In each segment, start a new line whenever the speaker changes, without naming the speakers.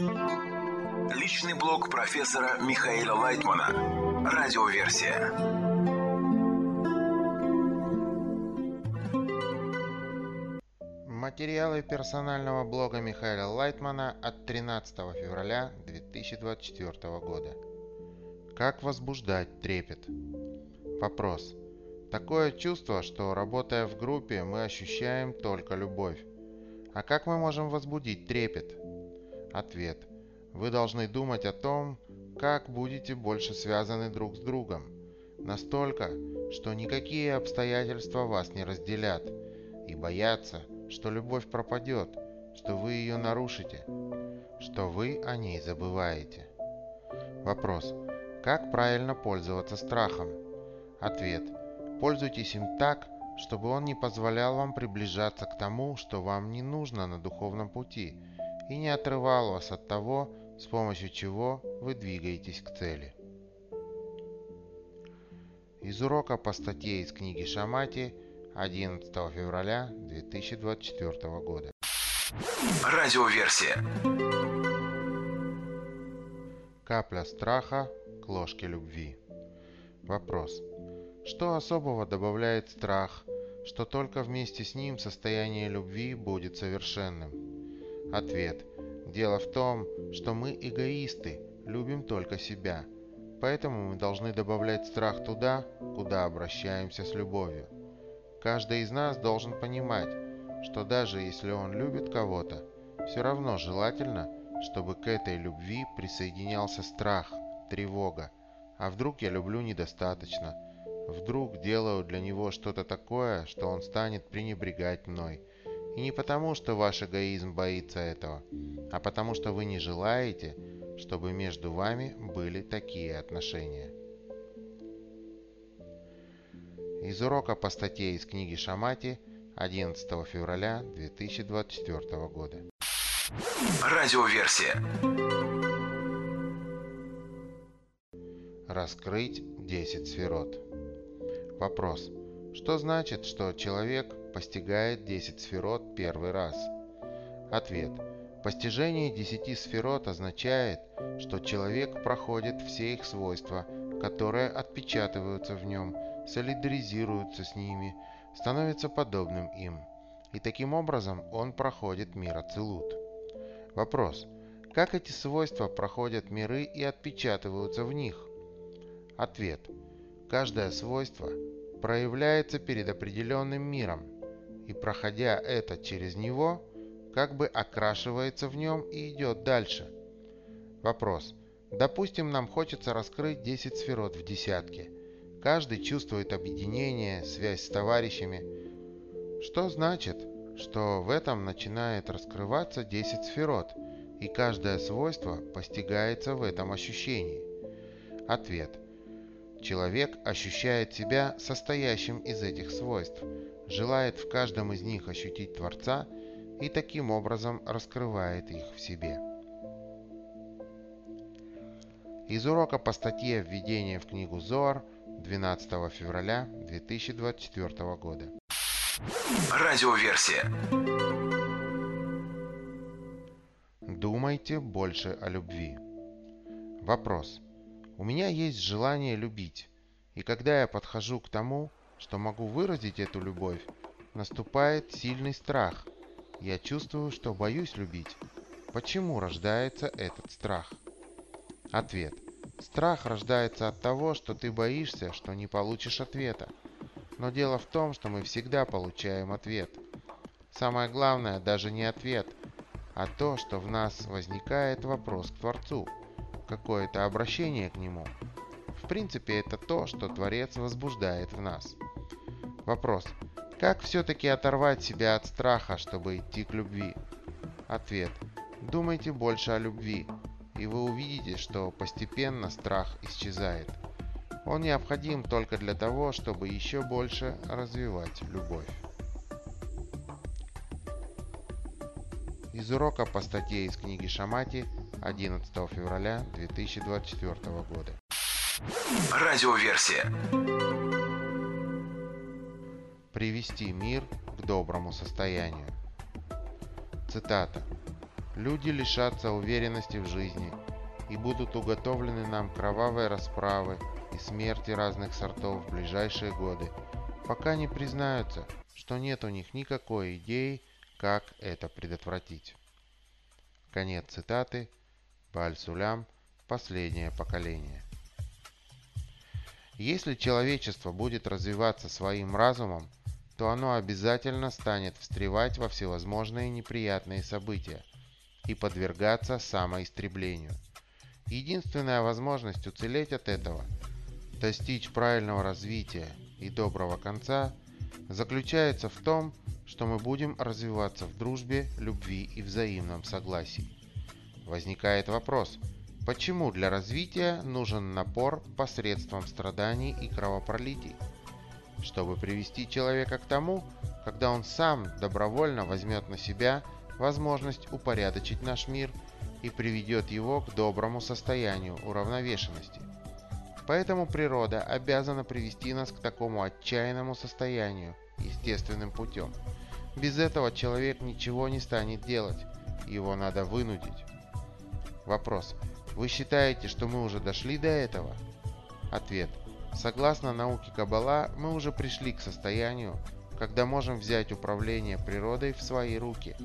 Личный блог профессора Михаила Лайтмана. Радиоверсия.
Материалы персонального блога Михаила Лайтмана от 13 февраля 2024 года. Как возбуждать трепет? Вопрос. Такое чувство, что работая в группе, мы ощущаем только любовь. А как мы можем возбудить трепет? Ответ. Вы должны думать о том, как будете больше связаны друг с другом. Настолько, что никакие обстоятельства вас не разделят. И бояться, что любовь пропадет, что вы ее нарушите, что вы о ней забываете. Вопрос. Как правильно пользоваться страхом? Ответ. Пользуйтесь им так, чтобы он не позволял вам приближаться к тому, что вам не нужно на духовном пути, и не отрывал вас от того, с помощью чего вы двигаетесь к цели. Из урока по статье из книги Шамати 11 февраля 2024 года.
Радиоверсия.
Капля страха к ложке любви. Вопрос. Что особого добавляет страх, что только вместе с ним состояние любви будет совершенным? Ответ. Дело в том, что мы эгоисты, любим только себя. Поэтому мы должны добавлять страх туда, куда обращаемся с любовью. Каждый из нас должен понимать, что даже если он любит кого-то, все равно желательно, чтобы к этой любви присоединялся страх, тревога. А вдруг я люблю недостаточно – Вдруг делаю для него что-то такое, что он станет пренебрегать мной. И не потому, что ваш эгоизм боится этого, а потому, что вы не желаете, чтобы между вами были такие отношения. Из урока по статье из книги Шамати 11 февраля 2024 года.
Радиоверсия.
Раскрыть 10 сферот. Вопрос. Что значит, что человек постигает 10 сферот первый раз? Ответ. Постижение 10 сферот означает, что человек проходит все их свойства, которые отпечатываются в нем, солидаризируются с ними, становится подобным им. И таким образом он проходит мир Ацелут. Вопрос. Как эти свойства проходят миры и отпечатываются в них? Ответ. Каждое свойство проявляется перед определенным миром, и проходя это через него, как бы окрашивается в нем и идет дальше. Вопрос. Допустим, нам хочется раскрыть 10 сферот в десятке. Каждый чувствует объединение, связь с товарищами. Что значит, что в этом начинает раскрываться 10 сферот, и каждое свойство постигается в этом ощущении? Ответ. Человек ощущает себя состоящим из этих свойств, желает в каждом из них ощутить Творца и таким образом раскрывает их в себе. Из урока по статье «Введение в книгу Зоар» 12 февраля 2024 года.
Радиоверсия.
Думайте больше о любви. Вопрос. У меня есть желание любить, и когда я подхожу к тому, что могу выразить эту любовь, наступает сильный страх. Я чувствую, что боюсь любить. Почему рождается этот страх? Ответ. Страх рождается от того, что ты боишься, что не получишь ответа. Но дело в том, что мы всегда получаем ответ. Самое главное даже не ответ, а то, что в нас возникает вопрос к Творцу – какое-то обращение к нему. В принципе, это то, что Творец возбуждает в нас. Вопрос. Как все-таки оторвать себя от страха, чтобы идти к любви? Ответ. Думайте больше о любви, и вы увидите, что постепенно страх исчезает. Он необходим только для того, чтобы еще больше развивать любовь. Из урока по статье из книги Шамати 11 февраля 2024 года.
Радиоверсия.
Привести мир к доброму состоянию. Цитата. люди лишатся уверенности в жизни и будут уготовлены нам кровавые расправы и смерти разных сортов в ближайшие годы, пока не признаются, что нет у них никакой идеи, как это предотвратить. Конец цитаты. Баль-Сулям. Последнее поколение. Если человечество будет развиваться своим разумом, то оно обязательно станет встревать во всевозможные неприятные события и подвергаться самоистреблению. Единственная возможность уцелеть от этого, достичь правильного развития и доброго конца, заключается в том, что мы будем развиваться в дружбе, любви и взаимном согласии. Возникает вопрос – Почему для развития нужен напор посредством страданий и кровопролитий? Чтобы привести человека к тому, когда он сам добровольно возьмет на себя возможность упорядочить наш мир и приведет его к доброму состоянию уравновешенности. Поэтому природа обязана привести нас к такому отчаянному состоянию естественным путем. Без этого человек ничего не станет делать, его надо вынудить. Вопрос. Вы считаете, что мы уже дошли до этого? Ответ. Согласно науке Каббала, мы уже пришли к состоянию, когда можем взять управление природой в свои руки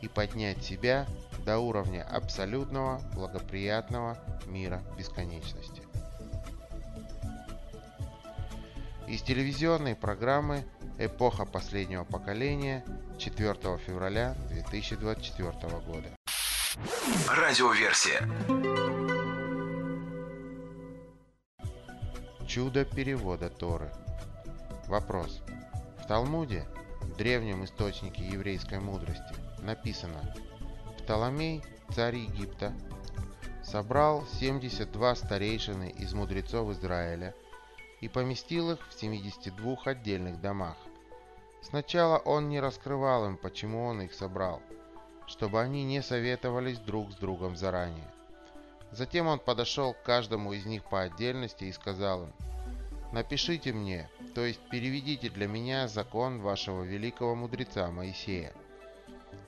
и поднять себя до уровня абсолютного благоприятного мира бесконечности. Из телевизионной программы «Эпоха последнего поколения» 4 февраля 2024 года.
Радиоверсия.
Чудо перевода Торы. Вопрос. В Талмуде, древнем источнике еврейской мудрости, написано «Птоломей, царь Египта, собрал 72 старейшины из мудрецов Израиля и поместил их в 72 отдельных домах. Сначала он не раскрывал им, почему он их собрал – чтобы они не советовались друг с другом заранее. Затем он подошел к каждому из них по отдельности и сказал им, «Напишите мне, то есть переведите для меня закон вашего великого мудреца Моисея».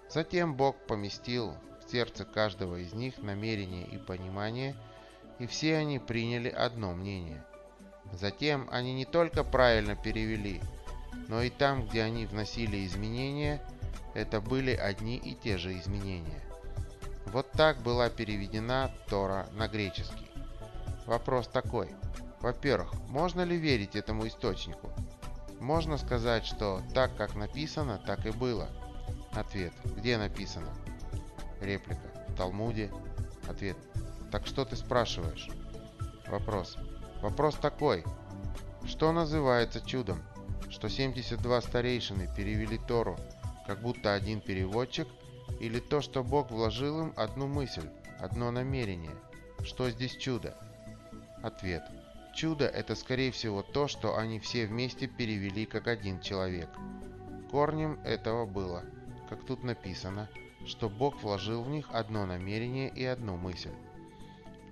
Затем Бог поместил в сердце каждого из них намерение и понимание, и все они приняли одно мнение. Затем они не только правильно перевели, но и там, где они вносили изменения – это были одни и те же изменения. Вот так была переведена Тора на греческий. Вопрос такой. Во-первых, можно ли верить этому источнику? Можно сказать, что так, как написано, так и было. Ответ. Где написано? Реплика. В Талмуде. Ответ. Так что ты спрашиваешь? Вопрос. Вопрос такой. Что называется чудом? Что 72 старейшины перевели Тору как будто один переводчик, или то, что Бог вложил им одну мысль, одно намерение. Что здесь чудо? Ответ. Чудо – это скорее всего то, что они все вместе перевели как один человек. Корнем этого было, как тут написано, что Бог вложил в них одно намерение и одну мысль.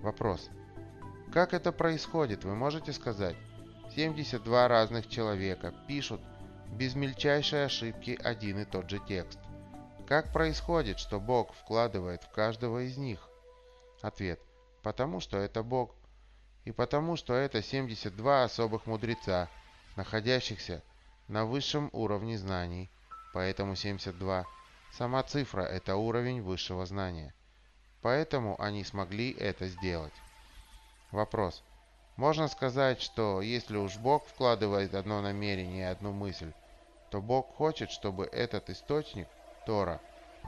Вопрос. Как это происходит, вы можете сказать? 72 разных человека пишут без мельчайшей ошибки один и тот же текст. Как происходит, что Бог вкладывает в каждого из них? Ответ. Потому что это Бог. И потому что это 72 особых мудреца, находящихся на высшем уровне знаний. Поэтому 72. Сама цифра – это уровень высшего знания. Поэтому они смогли это сделать. Вопрос. Можно сказать, что если уж Бог вкладывает одно намерение и одну мысль, то Бог хочет, чтобы этот источник, Тора,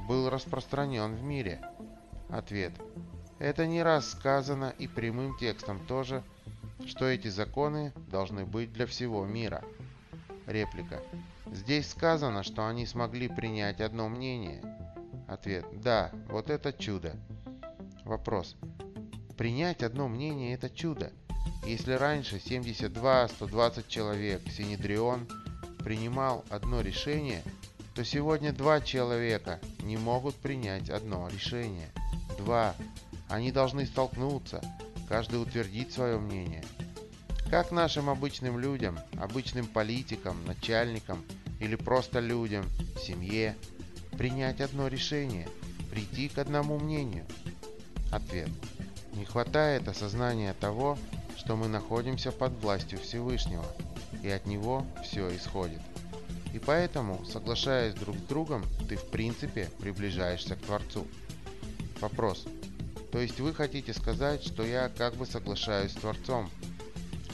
был распространен в мире? Ответ. Это не раз сказано и прямым текстом тоже, что эти законы должны быть для всего мира. Реплика. Здесь сказано, что они смогли принять одно мнение. Ответ. Да, вот это чудо. Вопрос. Принять одно мнение – это чудо. Если раньше 72-120 человек, Синедрион – принимал одно решение, то сегодня два человека не могут принять одно решение. Два. Они должны столкнуться, каждый утвердить свое мнение. Как нашим обычным людям, обычным политикам, начальникам или просто людям, семье, принять одно решение, прийти к одному мнению? Ответ. Не хватает осознания того, что мы находимся под властью Всевышнего, и от Него все исходит. И поэтому, соглашаясь друг с другом, ты в принципе приближаешься к Творцу. Вопрос. То есть вы хотите сказать, что я как бы соглашаюсь с Творцом,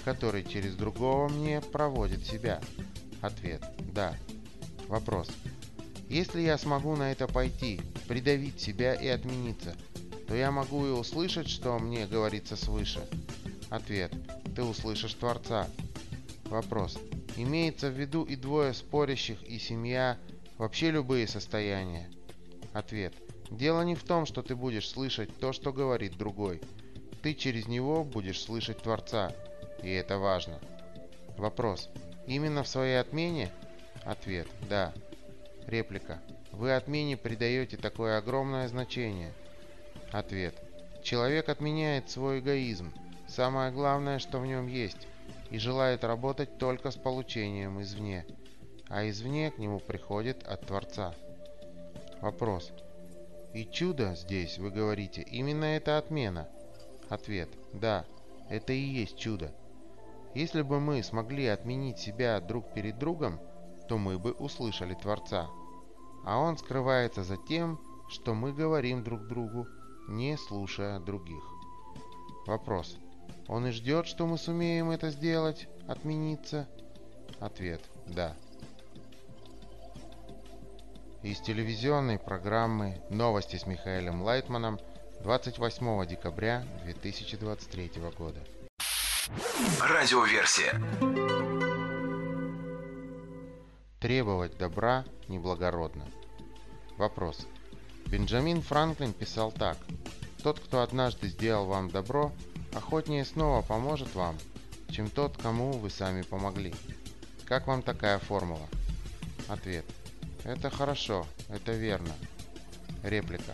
который через другого мне проводит себя? Ответ. Да. Вопрос. Если я смогу на это пойти, придавить себя и отмениться, то я могу и услышать, что мне говорится свыше. Ответ. Ты услышишь Творца. Вопрос. Имеется в виду и двое спорящих, и семья, вообще любые состояния. Ответ. Дело не в том, что ты будешь слышать то, что говорит другой. Ты через него будешь слышать Творца, и это важно. Вопрос. Именно в своей отмене? Ответ. Да. Реплика. Вы отмене придаете такое огромное значение. Ответ. Человек отменяет свой эгоизм, самое главное, что в нем есть, и желает работать только с получением извне, а извне к нему приходит от Творца. Вопрос. И чудо здесь, вы говорите, именно это отмена? Ответ. Да, это и есть чудо. Если бы мы смогли отменить себя друг перед другом, то мы бы услышали Творца. А он скрывается за тем, что мы говорим друг другу, не слушая других. Вопрос. Он и ждет, что мы сумеем это сделать, отмениться? Ответ. Да. Из телевизионной программы «Новости с Михаилом Лайтманом» 28 декабря 2023 года.
Радиоверсия.
Требовать добра неблагородно. Вопрос. Бенджамин Франклин писал так. Тот, кто однажды сделал вам добро, охотнее снова поможет вам, чем тот, кому вы сами помогли. Как вам такая формула? Ответ. Это хорошо, это верно. Реплика.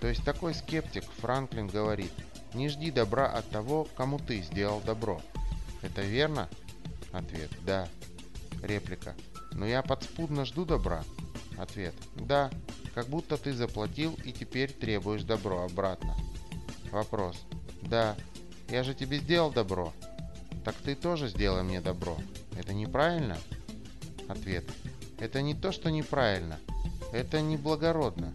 То есть такой скептик Франклин говорит, не жди добра от того, кому ты сделал добро. Это верно? Ответ. Да. Реплика. Но я подспудно жду добра. Ответ. Да, как будто ты заплатил и теперь требуешь добро обратно. Вопрос. Да, я же тебе сделал добро. Так ты тоже сделай мне добро. Это неправильно? Ответ. Это не то, что неправильно. Это неблагородно.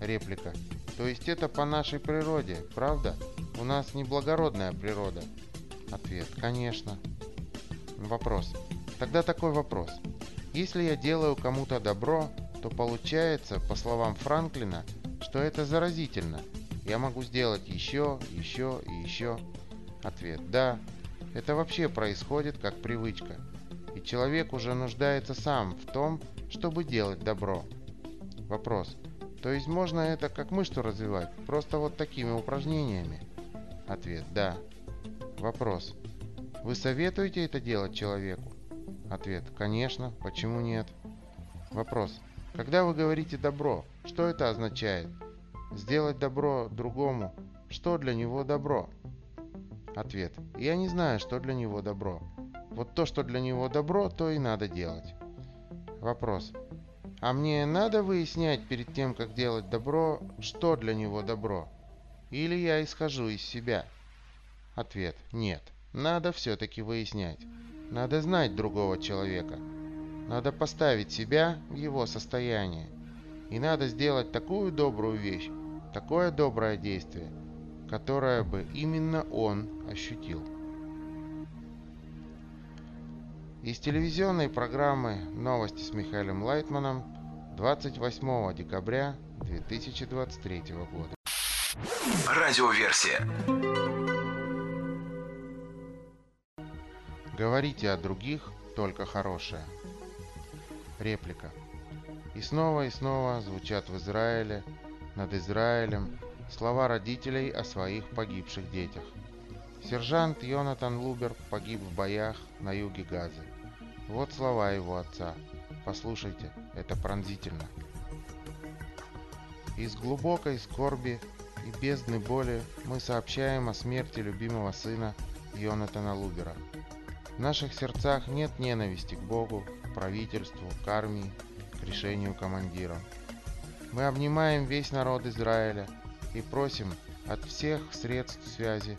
Реплика. То есть это по нашей природе, правда? У нас неблагородная природа. Ответ. Конечно. Вопрос. Тогда такой вопрос. Если я делаю кому-то добро, то получается, по словам Франклина, что это заразительно. Я могу сделать еще, еще и еще. Ответ. Да. Это вообще происходит как привычка и человек уже нуждается сам в том, чтобы делать добро. Вопрос. То есть можно это как мышцу развивать, просто вот такими упражнениями? Ответ. Да. Вопрос. Вы советуете это делать человеку? Ответ. Конечно. Почему нет? Вопрос. Когда вы говорите «добро», что это означает? Сделать добро другому. Что для него добро? Ответ. Я не знаю, что для него добро. Вот то, что для него добро, то и надо делать. Вопрос. А мне надо выяснять перед тем, как делать добро, что для него добро? Или я исхожу из себя? Ответ. Нет. Надо все-таки выяснять. Надо знать другого человека. Надо поставить себя в его состояние. И надо сделать такую добрую вещь, такое доброе действие, которое бы именно он ощутил. Из телевизионной программы «Новости с Михаилом Лайтманом» 28 декабря 2023 года.
Радиоверсия.
Говорите о других только хорошее. Реплика. И снова и снова звучат в Израиле, над Израилем, слова родителей о своих погибших детях. Сержант Йонатан Лубер погиб в боях на юге Газы. Вот слова его отца. Послушайте, это пронзительно. Из глубокой скорби и бездны боли мы сообщаем о смерти любимого сына Йонатана Лубера. В наших сердцах нет ненависти к Богу, к правительству, к армии, решению командира. Мы обнимаем весь народ Израиля и просим от всех средств связи,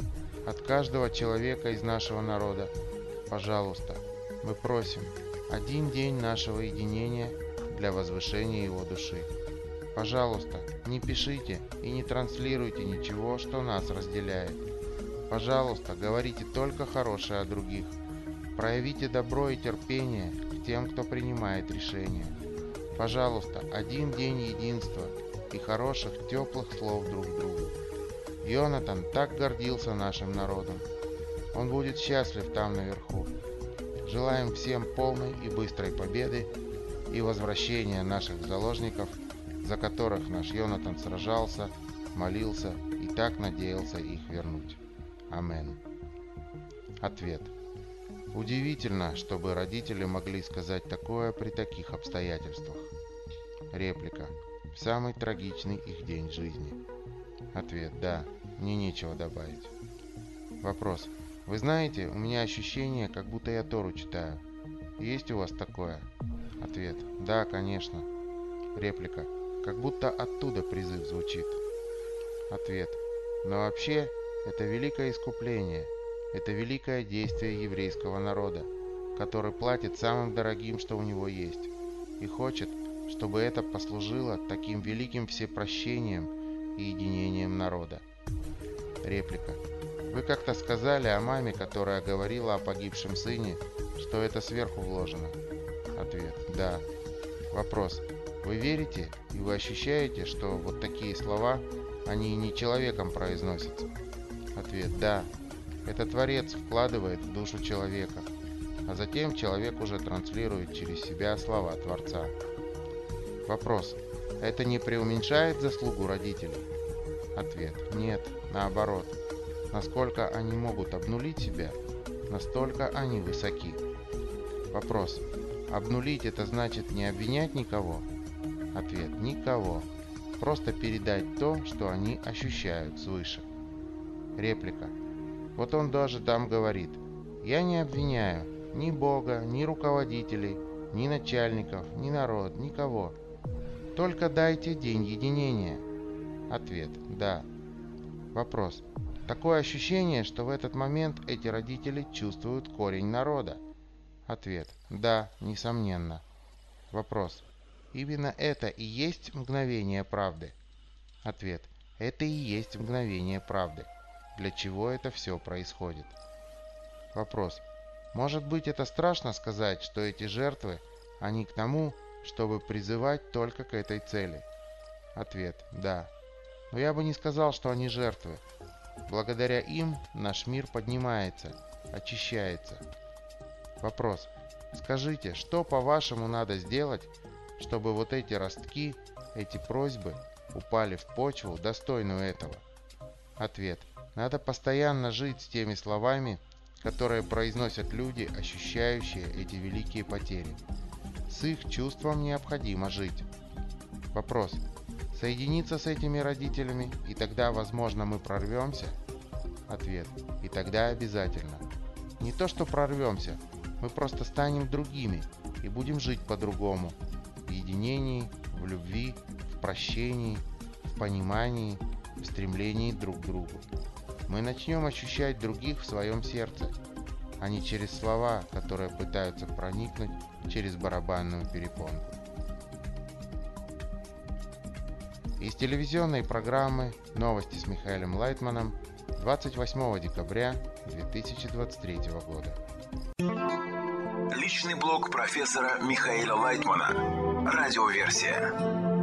от каждого человека из нашего народа, пожалуйста, мы просим один день нашего единения для возвышения его души. Пожалуйста, не пишите и не транслируйте ничего, что нас разделяет. Пожалуйста, говорите только хорошее о других. Проявите добро и терпение к тем, кто принимает решения. Пожалуйста, один день единства и хороших, теплых слов друг другу. Йонатан так гордился нашим народом. Он будет счастлив там наверху. Желаем всем полной и быстрой победы и возвращения наших заложников, за которых наш Йонатан сражался, молился и так надеялся их вернуть. Амен. Ответ. Удивительно, чтобы родители могли сказать такое при таких обстоятельствах. Реплика. В самый трагичный их день жизни. Ответ. Да, мне нечего добавить. Вопрос. Вы знаете, у меня ощущение, как будто я Тору читаю. Есть у вас такое? Ответ. Да, конечно. Реплика. Как будто оттуда призыв звучит. Ответ. Но вообще, это великое искупление – это великое действие еврейского народа, который платит самым дорогим, что у него есть, и хочет, чтобы это послужило таким великим всепрощением и единением народа. Реплика. Вы как-то сказали о маме, которая говорила о погибшем сыне, что это сверху вложено. Ответ. Да. Вопрос. Вы верите и вы ощущаете, что вот такие слова, они не человеком произносятся? Ответ. Да. Это Творец вкладывает в душу человека, а затем человек уже транслирует через себя слова Творца. Вопрос. Это не преуменьшает заслугу родителей? Ответ. Нет, наоборот. Насколько они могут обнулить себя, настолько они высоки. Вопрос. Обнулить это значит не обвинять никого? Ответ. Никого. Просто передать то, что они ощущают свыше. Реплика. Вот он даже там говорит, я не обвиняю ни Бога, ни руководителей, ни начальников, ни народ, никого. Только дайте день единения. Ответ – да. Вопрос. Такое ощущение, что в этот момент эти родители чувствуют корень народа. Ответ. Да, несомненно. Вопрос. Именно это и есть мгновение правды? Ответ. Это и есть мгновение правды для чего это все происходит. Вопрос. Может быть это страшно сказать, что эти жертвы, они к тому, чтобы призывать только к этой цели? Ответ. Да. Но я бы не сказал, что они жертвы. Благодаря им наш мир поднимается, очищается. Вопрос. Скажите, что по-вашему надо сделать, чтобы вот эти ростки, эти просьбы упали в почву, достойную этого? Ответ. Надо постоянно жить с теми словами, которые произносят люди, ощущающие эти великие потери. С их чувством необходимо жить. Вопрос. Соединиться с этими родителями, и тогда, возможно, мы прорвемся? Ответ. И тогда обязательно. Не то, что прорвемся, мы просто станем другими и будем жить по-другому. В единении, в любви, в прощении, в понимании, в стремлении друг к другу мы начнем ощущать других в своем сердце, а не через слова, которые пытаются проникнуть через барабанную перепонку. Из телевизионной программы «Новости с Михаилом Лайтманом» 28 декабря 2023 года.
Личный блог профессора Михаила Лайтмана. Радиоверсия.